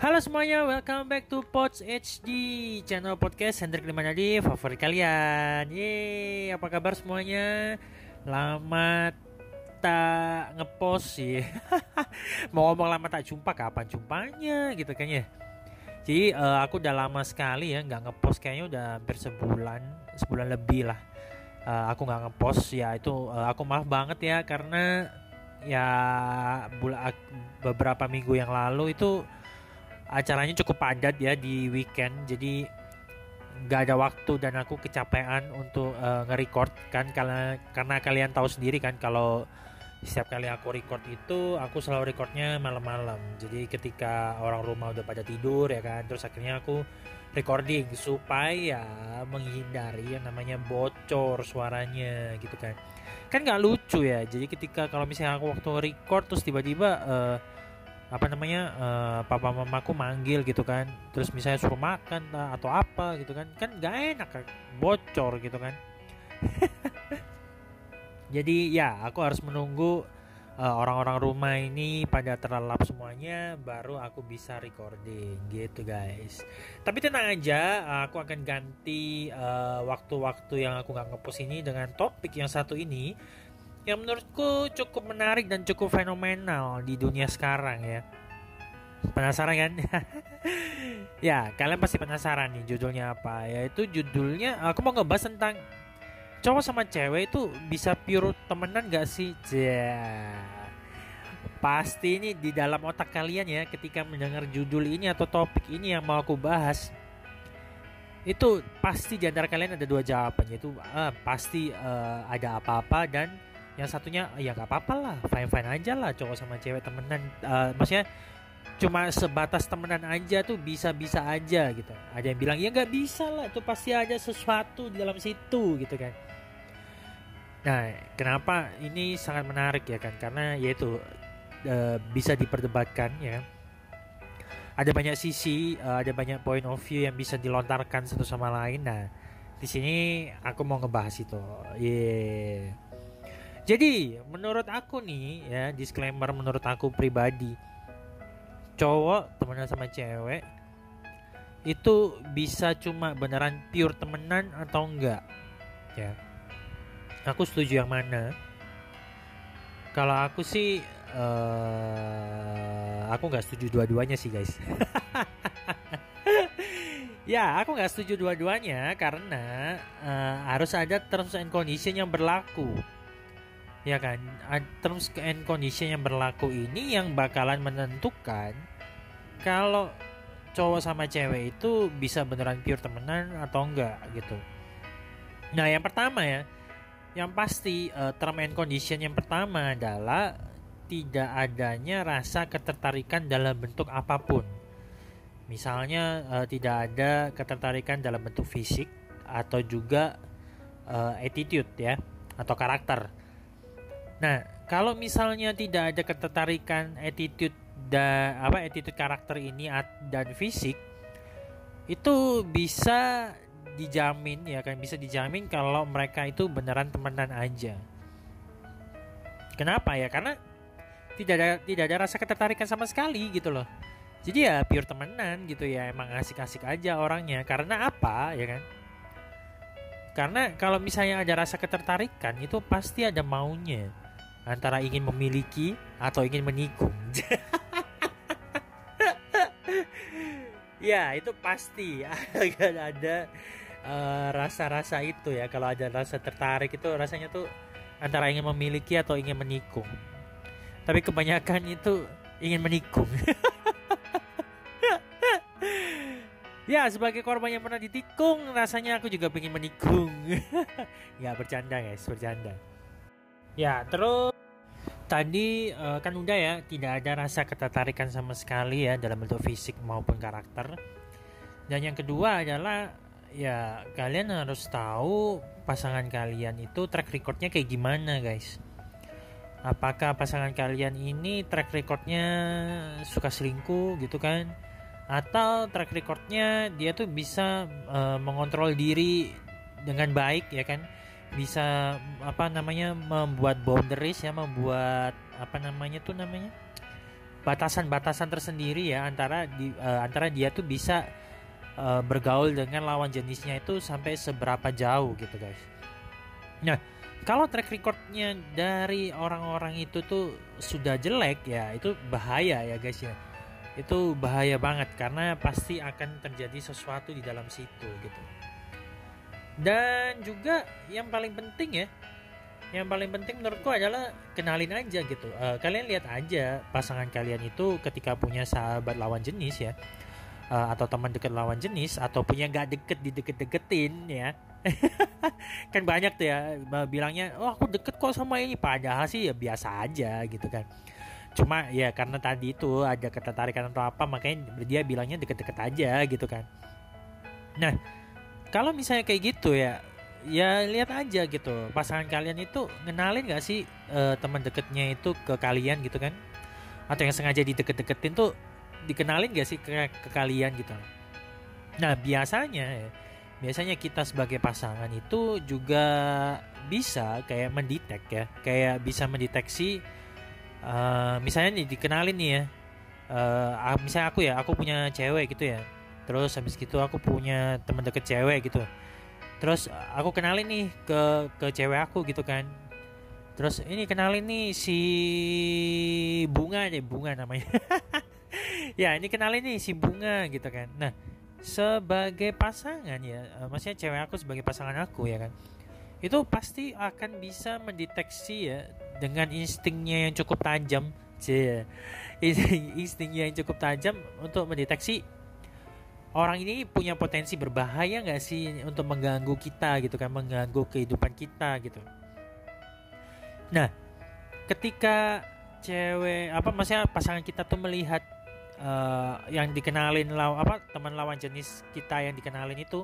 Halo semuanya, welcome back to Pods HD Channel podcast Hendrik Limanadi Favorit kalian. Yeay, apa kabar semuanya? Lama tak ngepost sih. Mau ngomong lama tak jumpa, kapan jumpanya gitu kan ya. Jadi uh, aku udah lama sekali ya nggak ngepost Kayaknya udah hampir sebulan Sebulan lebih lah. Uh, Aku nggak ngepost ya itu uh, aku maaf banget ya Karena ya bulan beberapa minggu yang lalu itu acaranya cukup padat ya di weekend. Jadi nggak ada waktu dan aku kecapean untuk uh, nge-record kan. Karena karena kalian tahu sendiri kan kalau setiap kali aku record itu aku selalu recordnya malam-malam. Jadi ketika orang rumah udah pada tidur ya kan terus akhirnya aku recording supaya menghindari yang namanya bocor suaranya gitu kan. Kan nggak lucu ya. Jadi ketika kalau misalnya aku waktu record terus tiba-tiba uh, apa namanya uh, papa mamaku manggil gitu kan. Terus misalnya suruh makan atau apa gitu kan. Kan gak enak kan? Bocor gitu kan. Jadi ya aku harus menunggu uh, orang-orang rumah ini pada terlelap semuanya baru aku bisa recording gitu guys. Tapi tenang aja aku akan ganti waktu-waktu uh, yang aku nggak ngepost ini dengan topik yang satu ini yang menurutku cukup menarik dan cukup fenomenal di dunia sekarang ya. Penasaran kan? ya, kalian pasti penasaran nih judulnya apa? Yaitu judulnya aku mau ngebahas tentang cowok sama cewek itu bisa pure temenan gak sih? Ya. Pasti ini di dalam otak kalian ya ketika mendengar judul ini atau topik ini yang mau aku bahas itu pasti di antara kalian ada dua jawaban yaitu uh, pasti uh, ada apa-apa dan yang satunya ya nggak apa-apa lah fine fine aja lah cowok sama cewek temenan uh, maksudnya cuma sebatas temenan aja tuh bisa bisa aja gitu. Ada yang bilang ya nggak bisa lah itu pasti ada sesuatu di dalam situ gitu kan. Nah kenapa ini sangat menarik ya kan? Karena yaitu uh, bisa diperdebatkan ya. Ada banyak sisi uh, ada banyak point of view yang bisa dilontarkan satu sama lain. Nah di sini aku mau ngebahas itu. Yeah jadi menurut aku nih ya disclaimer menurut aku pribadi. Cowok temenan sama cewek itu bisa cuma beneran pure temenan atau enggak ya? Aku setuju yang mana? Kalau aku sih uh, aku nggak setuju dua-duanya sih guys. Ya aku nggak setuju dua-duanya karena uh, harus ada terms and condition yang berlaku ya kan? Terms and condition yang berlaku ini yang bakalan menentukan kalau cowok sama cewek itu bisa beneran pure temenan atau enggak gitu. Nah yang pertama ya yang pasti uh, term and condition yang pertama adalah tidak adanya rasa ketertarikan dalam bentuk apa pun. Misalnya uh, tidak ada ketertarikan dalam bentuk fisik atau juga uh, attitude ya atau karakter Nah, kalau misalnya tidak ada ketertarikan attitude dan apa attitude karakter ini dan fisik itu bisa dijamin ya kan bisa dijamin kalau mereka itu beneran temenan aja. Kenapa ya? Karena tidak ada tidak ada rasa ketertarikan sama sekali gitu loh. Jadi ya pure temenan gitu ya emang asik-asik aja orangnya. Karena apa ya kan? Karena kalau misalnya ada rasa ketertarikan itu pasti ada maunya antara ingin memiliki atau ingin menikung. ya itu pasti akan ada eh, rasa-rasa uh, itu ya kalau ada rasa tertarik itu rasanya tuh antara ingin memiliki atau ingin menikung. Tapi kebanyakan itu ingin menikung. ya sebagai korban yang pernah ditikung rasanya aku juga pengen menikung. ya bercanda guys bercanda. Ya, terus tadi uh, kan udah ya tidak ada rasa ketertarikan sama sekali ya dalam bentuk fisik maupun karakter. Dan yang kedua adalah ya kalian harus tahu pasangan kalian itu track recordnya kayak gimana guys. Apakah pasangan kalian ini track recordnya suka selingkuh gitu kan? Atau track recordnya dia tuh bisa uh, mengontrol diri dengan baik ya kan? Bisa apa namanya membuat boundaries ya membuat apa namanya tuh namanya batasan-batasan tersendiri ya antara di uh, antara dia tuh bisa uh, bergaul dengan lawan jenisnya itu sampai seberapa jauh gitu guys. Nah, kalau track recordnya dari orang-orang itu tuh sudah jelek ya itu bahaya ya guys ya. Itu bahaya banget karena pasti akan terjadi sesuatu di dalam situ gitu. Dan juga yang paling penting ya, yang paling penting menurutku adalah kenalin aja gitu. Uh, kalian lihat aja pasangan kalian itu ketika punya sahabat lawan jenis ya uh, atau teman dekat lawan jenis atau punya nggak deket di deket-deketin ya. Kan banyak tuh ya bilangnya oh aku deket kok sama ini. Padahal sih ya biasa aja gitu kan. Cuma ya karena tadi itu ada ketertarikan atau apa makanya dia bilangnya deket-deket aja gitu kan. Nah kalau misalnya kayak gitu ya ya lihat aja gitu. Pasangan kalian itu ngenalin gak sih uh, teman deketnya itu ke kalian gitu kan? Atau yang sengaja dideket-deketin tuh dikenalin gak sih ke, ke kalian gitu? Nah biasanya ya, biasanya kita sebagai pasangan itu juga bisa kayak mendetek ya. Kayak bisa mendeteksi uh, misalnya nih dikenalin nih ya uh, misalnya aku ya aku punya cewek gitu ya terus habis gitu aku punya teman deket cewek gitu. Terus aku kenalin nih ke ke cewek aku gitu kan. Terus ini kenalin nih si bunga aja bunga namanya. Ya ini kenalin nih si bunga gitu kan. Nah sebagai pasangan ya eh, maksudnya cewek aku sebagai pasangan aku ya kan itu pasti akan bisa mendeteksi ya dengan instingnya yang cukup tajam. Sih instingnya yang cukup tajam untuk mendeteksi orang ini punya potensi berbahaya nggak sih untuk mengganggu kita gitu kan mengganggu kehidupan kita gitu? Nah ketika cewek apa maksudnya pasangan kita tuh melihat uh, yang dikenalin law apa teman lawan jenis kita yang dikenalin itu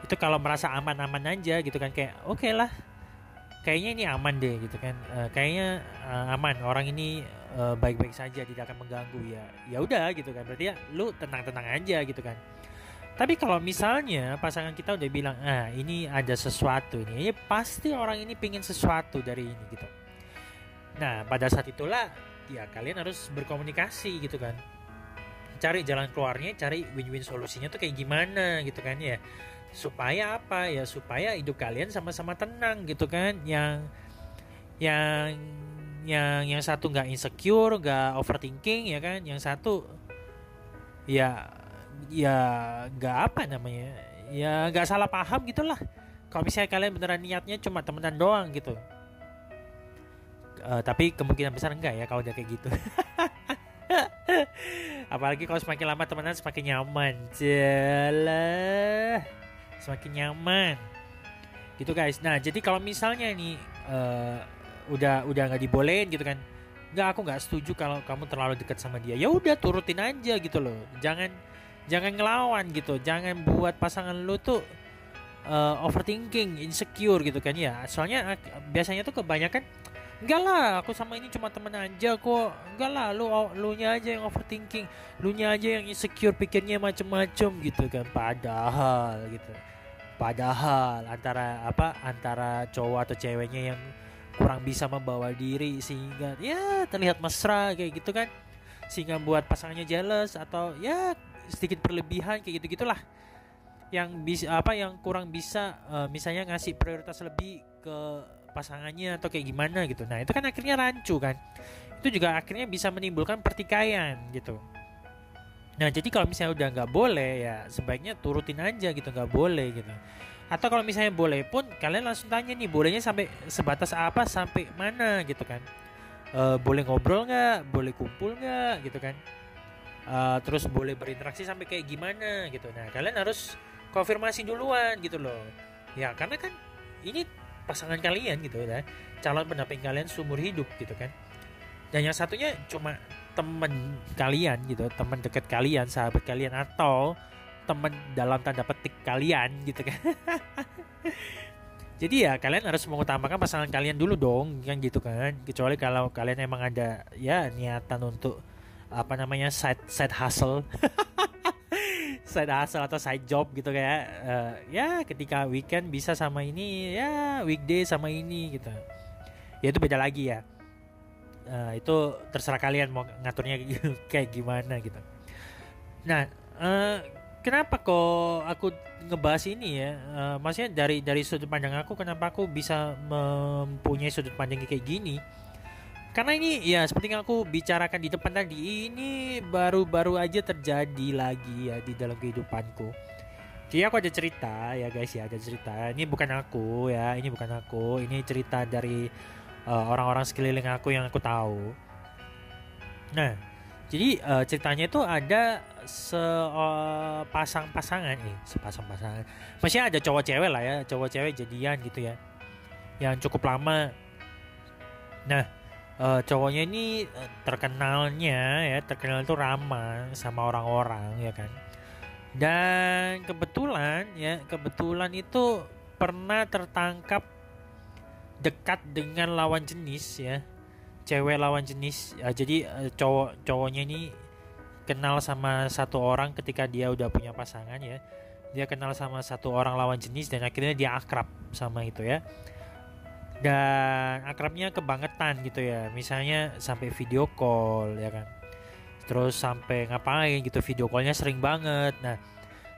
itu kalau merasa aman-aman aja gitu kan kayak oke okay lah kayaknya ini aman deh gitu kan. Uh, kayaknya uh, aman orang ini uh, baik-baik saja tidak akan mengganggu ya ya udah gitu kan. Berarti ya lu tenang-tenang aja gitu kan. Tapi kalau misalnya pasangan kita udah bilang ah ini ada sesuatu nih ya pasti orang ini pingin sesuatu dari ini gitu. Nah pada saat itulah ya kalian harus berkomunikasi gitu kan. Cari jalan keluarnya cari win-win solusinya tuh kayak gimana gitu kan ya. Supaya apa? Ya supaya hidup kalian sama-sama tenang gitu kan. Yang yang yang yang satu nggak insecure nggak overthinking ya kan? Yang satu ya ya nggak apa namanya ya nggak salah paham gitulah. Kalau misalnya kalian beneran niatnya cuma temenan doang gitu. Uh, tapi kemungkinan besar enggak ya kalau udah kayak gitu. Apalagi kalau semakin lama temenan semakin nyaman. Jelas semakin nyaman. Gitu guys. Nah jadi kalau misalnya ini uh, udah udah nggak dibolehin gitu kan. Nggak aku nggak setuju kalau kamu terlalu dekat sama dia. Ya udah turutin aja gitu loh. Jangan jangan ngelawan gitu. Jangan buat pasangan lu tuh uh, overthinking insecure gitu kan ya. Soalnya biasanya tuh kebanyakan enggak lah aku sama ini cuma temen aja kok. Enggak lah lu lu nya aja yang overthinking. Lu nya aja yang insecure pikirnya macem-macem gitu kan. Padahal gitu. Padahal antara apa antara cowok atau ceweknya yang kurang bisa membawa diri sehingga ya terlihat mesra kayak gitu kan. Sehingga buat pasangannya jealous atau ya sedikit berlebihan kayak gitu gitulah. Yang bisa apa yang kurang bisa uh, misalnya ngasih prioritas lebih ke pasangannya atau kayak gimana gitu. Nah itu kan akhirnya rancu kan. Itu juga akhirnya bisa menimbulkan pertikaian gitu. Nah jadi kalau misalnya udah nggak boleh ya sebaiknya turutin aja gitu nggak boleh gitu. Atau kalau misalnya boleh pun kalian langsung tanya nih bolehnya sampai sebatas apa sampai mana gitu kan. E, boleh ngobrol nggak, boleh kumpul nggak gitu kan. E, terus boleh berinteraksi sampai kayak gimana gitu. Nah kalian harus konfirmasi duluan gitu loh. Ya karena kan ini pasangan kalian gitu ya, calon pendamping kalian seumur hidup gitu kan. Dan yang satunya cuma temen kalian gitu teman dekat kalian sahabat kalian atau teman dalam tanda petik kalian gitu kan. Jadi ya kalian harus mengutamakan pasangan kalian dulu dong kan gitu kan. Kecuali kalau kalian emang ada ya niatan untuk apa namanya side side hustle. Side hustle atau side job gitu kayak uh, ya ketika weekend bisa sama ini ya weekday sama ini gitu. Ya itu beda lagi ya. Uh, itu terserah kalian mau ngaturnya kayak gimana gitu. Nah uh, kenapa kok aku ngebahas ini ya uh, maksudnya dari dari sudut pandang aku kenapa aku bisa mempunyai sudut pandang kayak gini karena ini ya seperti yang aku bicarakan di depan tadi ini baru-baru aja terjadi lagi ya di dalam kehidupanku jadi aku ada cerita ya guys ya ada cerita. Ini bukan aku ya, ini bukan aku. Ini cerita dari uh, orang-orang sekeliling aku yang aku tahu. Nah, jadi uh, ceritanya itu ada sepasang-pasangan nih, sepasang-pasangan. Maksudnya ada cowok cewek lah ya, cowok cewek jadian gitu ya, yang cukup lama. Nah, uh, cowoknya ini terkenalnya ya, terkenal itu ramah sama orang-orang ya kan dan kebetulan ya kebetulan itu pernah tertangkap dekat dengan lawan jenis ya cewek lawan jenis ya, jadi eh, cowok cowoknya ini kenal sama satu orang ketika dia udah punya pasangan ya. Dia kenal sama satu orang lawan jenis dan akhirnya dia akrab sama itu ya. Dan akrabnya kebangetan gitu ya. Misalnya sampai video call ya kan. Terus sampai ngapain gitu video callnya sering banget. Nah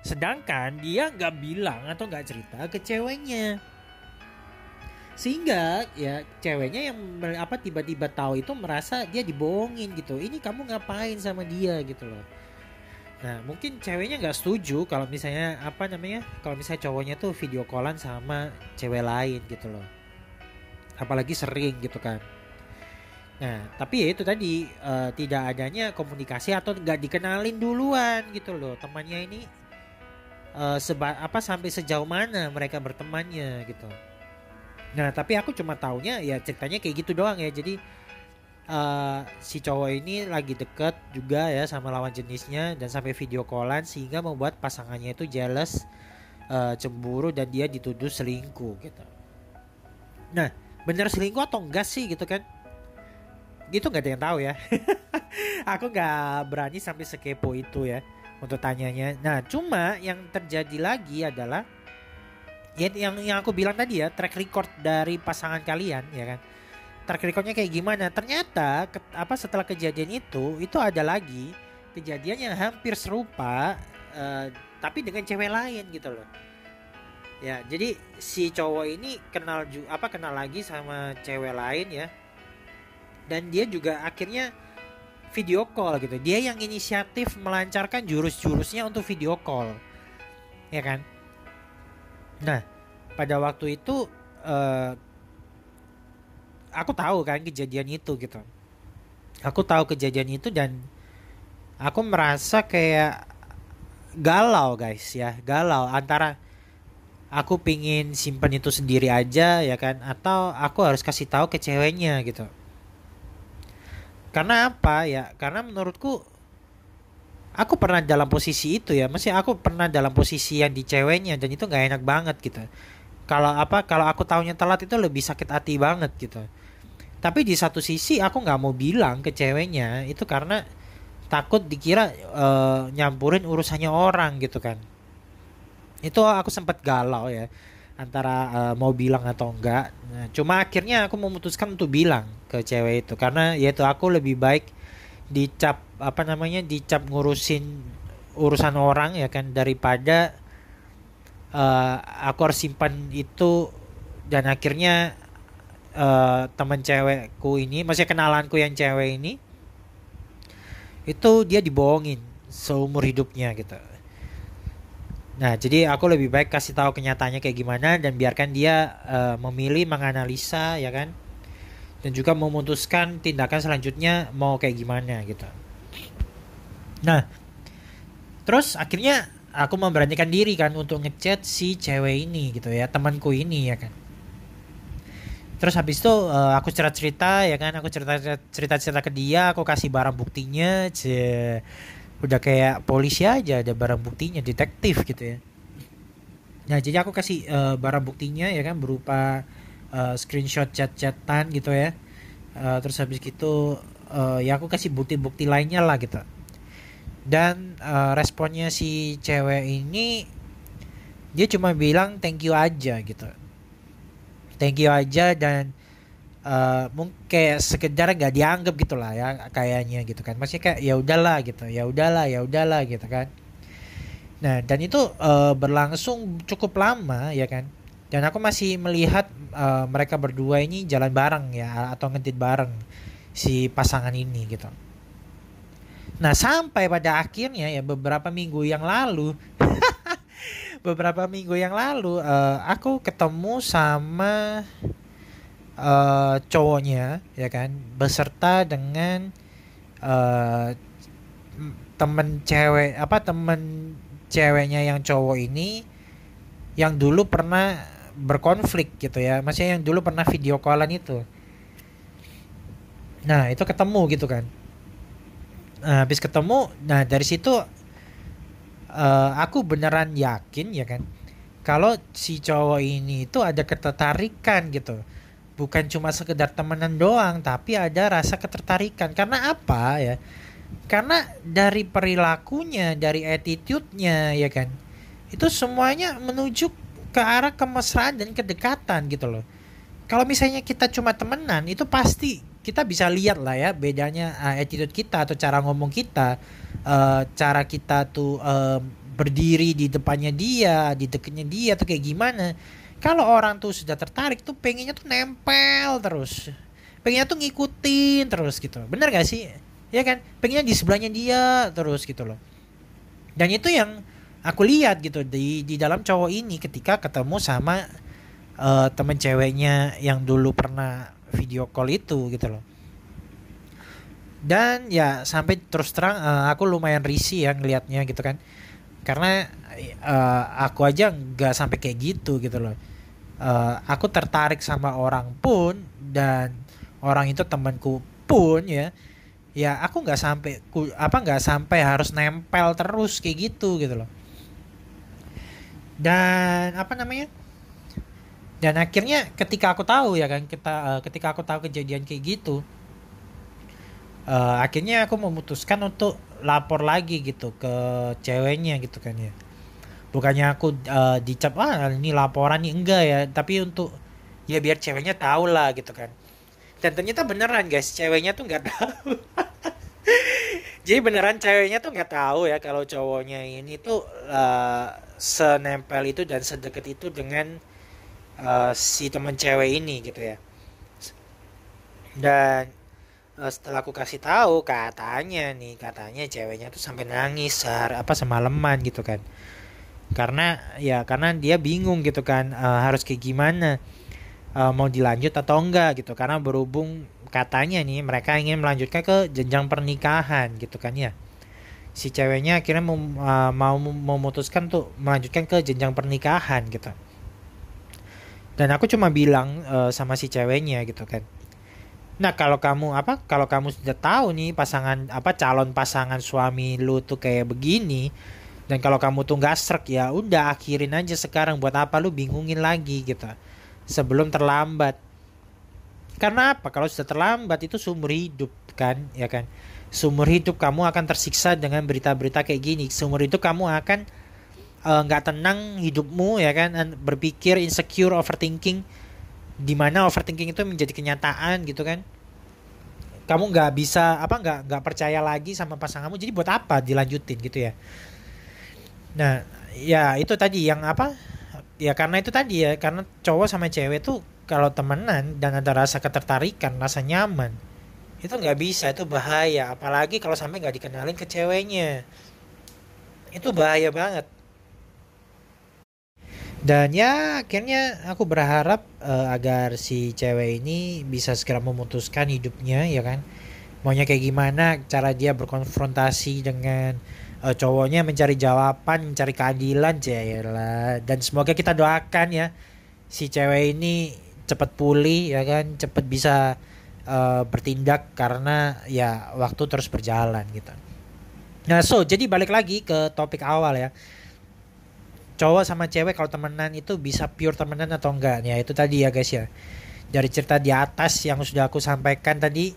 sedangkan dia nggak bilang atau nggak cerita ke ceweknya sehingga ya ceweknya yang apa tiba-tiba tahu itu merasa dia dibohongin gitu. Ini kamu ngapain sama dia gitu loh. Nah mungkin ceweknya nggak setuju kalau misalnya apa namanya kalau misalnya cowoknya tuh video callan sama cewek lain gitu loh. Apalagi sering gitu kan. Nah, tapi ya itu tadi uh, tidak adanya komunikasi atau nggak dikenalin duluan gitu loh. Temannya ini uh, seba apa sampai sejauh mana mereka bertemannya gitu. Nah, tapi aku cuma taunya ya ceritanya kayak gitu doang ya. Jadi uh, si cowok ini lagi deket juga ya sama lawan jenisnya dan sampai video callan sehingga membuat pasangannya itu jealous, uh, cemburu dan dia dituduh selingkuh gitu. Nah, bener selingkuh atau enggak sih gitu kan? gitu nggak ada yang tahu ya aku nggak berani sampai sekepo itu ya untuk tanyanya nah cuma yang terjadi lagi adalah ya yang yang aku bilang tadi ya track record dari pasangan kalian ya kan track recordnya kayak gimana ternyata ke, apa setelah kejadian itu itu ada lagi kejadian yang hampir serupa uh, tapi dengan cewek lain gitu loh ya jadi si cowok ini kenal apa kenal lagi sama cewek lain ya dan dia juga akhirnya video call gitu. Dia yang inisiatif melancarkan jurus-jurusnya untuk video call. Ya kan? Nah, pada waktu itu uh, aku tahu kan kejadian itu gitu. Aku tahu kejadian itu dan aku merasa kayak galau guys ya, galau antara aku pingin simpan itu sendiri aja ya kan atau aku harus kasih tahu ke ceweknya gitu karena apa ya? Karena menurutku aku pernah dalam posisi itu ya. Masih aku pernah dalam posisi yang di ceweknya dan itu nggak enak banget gitu. Kalau apa? Kalau aku tahunya telat itu lebih sakit hati banget gitu. Tapi di satu sisi aku nggak mau bilang ke ceweknya itu karena takut dikira uh, nyampurin urusannya orang gitu kan. Itu aku sempat galau ya antara uh, mau bilang atau enggak. Nah, cuma akhirnya aku memutuskan untuk bilang ke cewek itu karena yaitu aku lebih baik dicap apa namanya dicap ngurusin urusan orang ya kan? Daripada uh, aku harus simpan itu dan akhirnya uh, teman cewekku ini masih kenalanku yang cewek ini itu dia dibohongin seumur hidupnya gitu. Nah, jadi aku lebih baik kasih tahu kenyataannya kayak gimana dan biarkan dia uh, memilih, menganalisa, ya kan, dan juga memutuskan tindakan selanjutnya mau kayak gimana gitu. Nah, terus akhirnya aku memberanikan diri kan untuk ngechat si cewek ini gitu ya, temanku ini ya kan. Terus habis itu uh, aku cerita cerita ya kan, aku cerita cerita cerita ke dia, aku kasih barang buktinya, cie udah kayak polisi aja ada barang buktinya detektif gitu ya nah jadi aku kasih uh, barang buktinya ya kan berupa uh, screenshot chat-chatan gitu ya. Uh, terus habis gitu uh, ya aku kasih bukti-bukti lainnya lah gitu. Dan uh, responnya si cewek ini dia cuma bilang thank you aja gitu. Thank you aja dan uh, mungkin kayak sekedar gak dianggap gitu lah ya kayaknya gitu kan. Masih kayak ya udahlah gitu. Ya udahlah ya udahlah gitu kan. Nah dan itu uh, berlangsung cukup lama ya kan dan aku masih melihat uh, mereka berdua ini jalan bareng ya atau ngedit bareng si pasangan ini gitu. Nah sampai pada akhirnya ya beberapa minggu yang lalu beberapa minggu yang lalu uh, aku ketemu sama uh, cowoknya ya kan beserta dengan uh, temen cewek apa temen ceweknya yang cowok ini yang dulu pernah berkonflik gitu ya. Maksudnya yang dulu pernah video callan itu. Nah itu ketemu gitu kan. Nah, habis ketemu nah dari situ uh, aku beneran yakin ya kan kalau si cowok ini itu ada ketertarikan gitu. Bukan cuma sekedar temenan doang tapi ada rasa ketertarikan. Karena apa ya? Karena dari perilakunya dari attitude-nya ya kan itu semuanya menuju ke arah kemesraan dan kedekatan gitu loh. Kalau misalnya kita cuma temenan itu pasti kita bisa lihat lah ya bedanya uh, attitude kita atau cara ngomong kita uh, cara kita tuh uh, berdiri di depannya dia di dekatnya dia tuh kayak gimana. Kalau orang tuh sudah tertarik tuh pengennya tuh nempel terus. Pengennya tuh ngikutin terus gitu bener gak sih? Ya kan? Pengennya di sebelahnya dia terus gitu loh. Dan itu yang aku lihat gitu di di dalam cowok ini ketika ketemu sama uh, temen ceweknya yang dulu pernah video call itu gitu loh. Dan ya sampai terus terang uh, aku lumayan risih ya ngelihatnya gitu kan. Karena uh, aku aja nggak sampai kayak gitu gitu loh. Uh, aku tertarik sama orang pun dan orang itu temanku pun ya ya aku nggak sampai apa nggak sampai harus nempel terus kayak gitu gitu loh dan apa namanya? Dan akhirnya ketika aku tahu ya kan kita uh, ketika aku tahu kejadian kayak gitu uh, akhirnya aku memutuskan untuk lapor lagi gitu ke ceweknya gitu kan ya. Bukannya aku uh, dicap ah ini laporan nih. Enggak ya. Tapi untuk ya biar ceweknya tahu lah gitu kan. Dan ternyata beneran guys. Ceweknya tuh nggak tahu jadi beneran ceweknya tuh nggak tahu ya kalau cowoknya ini tuh uh, senempel itu dan sedekat itu dengan uh, si teman cewek ini gitu ya. Dan uh, setelah aku kasih tahu katanya nih katanya ceweknya tuh sampai nangis sehar apa semalaman gitu kan. Karena ya karena dia bingung gitu kan uh, harus kayak gimana uh, mau dilanjut atau enggak gitu. Karena berhubung katanya nih mereka ingin melanjutkan ke jenjang pernikahan gitu kan ya. Si ceweknya akhirnya mau, uh, mau memutuskan tuh melanjutkan ke jenjang pernikahan gitu. Dan aku cuma bilang uh, sama si ceweknya gitu kan. Nah kalau kamu apa kalau kamu sudah tahu nih pasangan apa calon pasangan suami lu tuh kayak begini dan kalau kamu tuh nggak serak ya udah akhirin aja sekarang. Buat apa lu bingungin lagi gitu. Sebelum terlambat karena apa? Kalau sudah terlambat itu sumber hidup kan? Ya kan? Sumber hidup kamu akan tersiksa dengan berita-berita kayak gini. Sumber hidup kamu akan eh, nggak uh, tenang hidupmu ya kan? Berpikir insecure overthinking. Di mana overthinking itu menjadi kenyataan gitu kan? Kamu nggak bisa apa nggak nggak percaya lagi sama pasanganmu jadi buat apa dilanjutin gitu ya? Nah, ya itu tadi yang apa? Ya karena itu tadi ya, karena cowok sama cewek tuh kalau temenan dan ada rasa ketertarikan, rasa nyaman, itu nggak bisa, itu bahaya. Apalagi kalau sampai nggak dikenalin ke ceweknya, itu bahaya banget. Dan ya akhirnya aku berharap uh, agar si cewek ini bisa segera memutuskan hidupnya ya kan. Maunya kayak gimana cara dia berkonfrontasi dengan uh, cowoknya mencari jawaban, mencari keadilan, lah. Dan semoga kita doakan ya si cewek ini cepat pulih ya kan, cepat bisa uh, bertindak karena ya waktu terus berjalan gitu. Nah, so jadi balik lagi ke topik awal ya. Cowok sama cewek kalau temenan itu bisa pure temenan atau enggak? Ya itu tadi ya guys ya. Dari cerita di atas yang sudah aku sampaikan tadi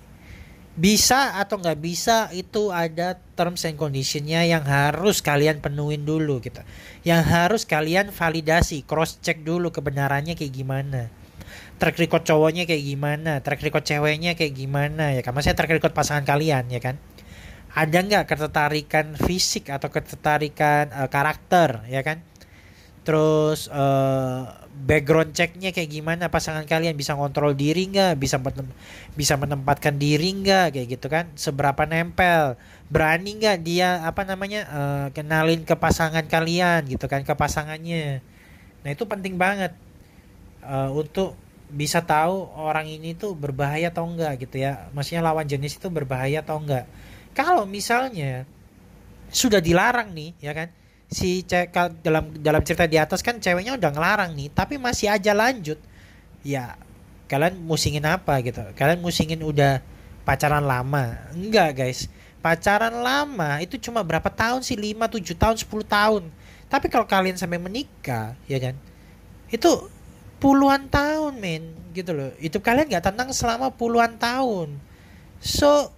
bisa atau nggak bisa itu ada terms and conditionnya yang harus kalian penuhin dulu gitu. Yang harus kalian validasi cross check dulu kebenarannya kayak gimana. Track record cowoknya kayak gimana track record ceweknya kayak gimana ya kan? Maksudnya track record pasangan kalian ya kan? Ada nggak ketertarikan fisik atau ketertarikan uh, karakter ya kan terus uh, background checknya kayak gimana? Pasangan kalian bisa kontrol diri nggak? Bisa menem bisa menempatkan diri nggak? Kayak gitu kan? Seberapa nempel? Berani nggak dia apa namanya uh, kenalin ke pasangan kalian gitu kan? Ke pasangannya. Nah itu penting banget uh, untuk bisa tahu orang ini tuh berbahaya atau enggak gitu ya. Maksudnya lawan jenis itu berbahaya atau enggak kalau misalnya sudah dilarang nih ya kan si cewek dalam dalam cerita di atas kan ceweknya udah ngelarang nih tapi masih aja lanjut. Ya kalian musingin apa gitu? Kalian musingin udah pacaran lama? Enggak guys. Pacaran lama itu cuma berapa tahun sih? 5 7 tahun 10 tahun. Tapi kalau kalian sampai menikah ya kan? Itu puluhan tahun men gitu loh. Itu kalian nggak tenang selama puluhan tahun. So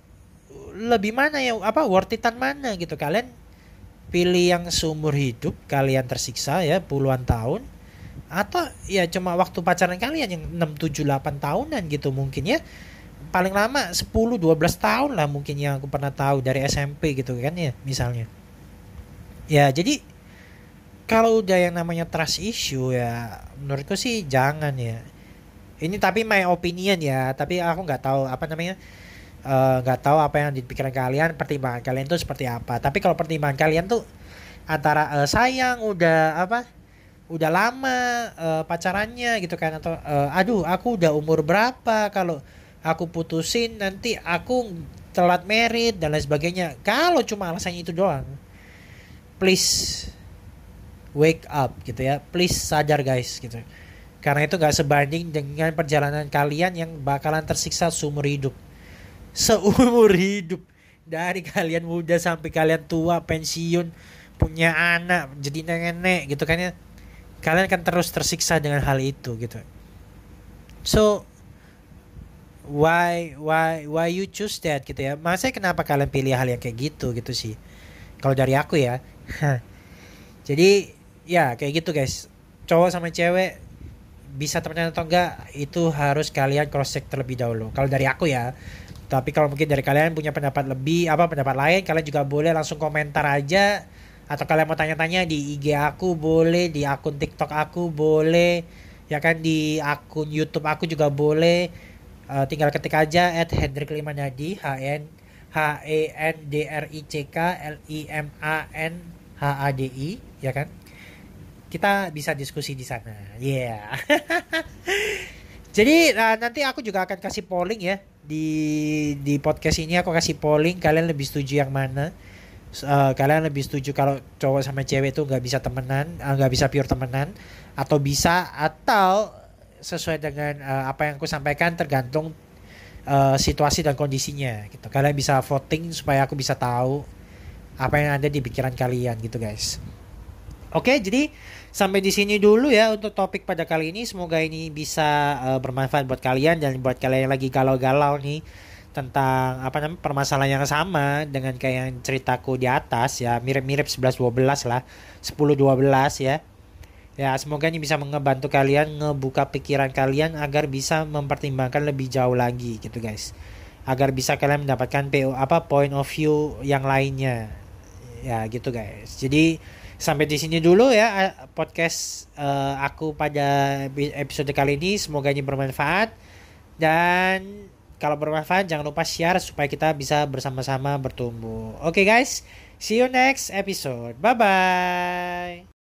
lebih mana ya? Apa worth itan mana gitu? Kalian pilih yang seumur hidup kalian tersiksa ya puluhan tahun. Atau ya cuma waktu pacaran kalian yang 6 7 8 tahunan gitu mungkin ya. Paling lama 10 12 tahun lah mungkin yang aku pernah tahu dari SMP gitu kan ya misalnya. Ya jadi kalau udah yang namanya trust issue ya menurutku sih jangan ya. Ini tapi my opinion ya tapi aku nggak tahu apa namanya nggak uh, tahu apa yang dipikiran kalian pertimbangan kalian tuh seperti apa. Tapi kalau pertimbangan kalian tuh antara uh, sayang udah apa udah lama uh, pacarannya gitu kan atau uh, aduh aku udah umur berapa kalau aku putusin nanti aku telat merit dan lain sebagainya. Kalau cuma alasannya itu doang please wake up gitu ya please sadar guys gitu. Karena itu gak sebanding dengan perjalanan kalian yang bakalan tersiksa seumur hidup seumur hidup. Dari kalian muda sampai kalian tua pensiun punya anak jadi nenek gitu kan ya. Kalian akan terus tersiksa dengan hal itu gitu. So why why why you choose that gitu ya? Masa kenapa kalian pilih hal yang kayak gitu gitu sih? Kalau dari aku ya. Jadi ya kayak gitu guys. Cowok sama cewek bisa temenan atau enggak itu harus kalian cross check terlebih dahulu. Kalau dari aku ya tapi kalau mungkin dari kalian punya pendapat lebih apa pendapat lain, kalian juga boleh langsung komentar aja. Atau kalian mau tanya-tanya di IG aku boleh, di akun TikTok aku boleh, ya kan di akun YouTube aku juga boleh. Uh, tinggal ketik aja at Hendrik Limanadi H N H E N D R I C K L I M A N H A D I ya kan? Kita bisa diskusi di sana. Yeah. Jadi uh, nanti aku juga akan kasih polling ya di di podcast ini aku kasih polling kalian lebih setuju yang mana? Uh, kalian lebih setuju kalau cowok sama cewek itu nggak bisa temenan eh, nggak uh, bisa pure temenan atau bisa atau sesuai dengan uh, apa yang aku sampaikan tergantung uh, situasi dan kondisinya gitu. Kalian bisa voting supaya aku bisa tahu apa yang ada di pikiran kalian gitu guys. Oke jadi sampai di sini dulu ya untuk topik pada kali ini. Semoga ini bisa uh, bermanfaat buat kalian dan buat kalian yang lagi galau-galau nih tentang apa namanya permasalahan yang sama dengan kayak yang ceritaku di atas ya. Mirip-mirip 11 12 lah. 10 12 ya. Ya semoga ini bisa ngebantu kalian ngebuka pikiran kalian agar bisa mempertimbangkan lebih jauh lagi gitu guys. Agar bisa kalian mendapatkan PO apa point of view yang lainnya. Ya gitu guys. Jadi sampai di sini dulu ya podcast uh, aku pada episode kali ini. Semoga ini bermanfaat. Dan kalau bermanfaat jangan lupa share supaya kita bisa bersama-sama bertumbuh. Oke okay, guys. See you next episode. Bye bye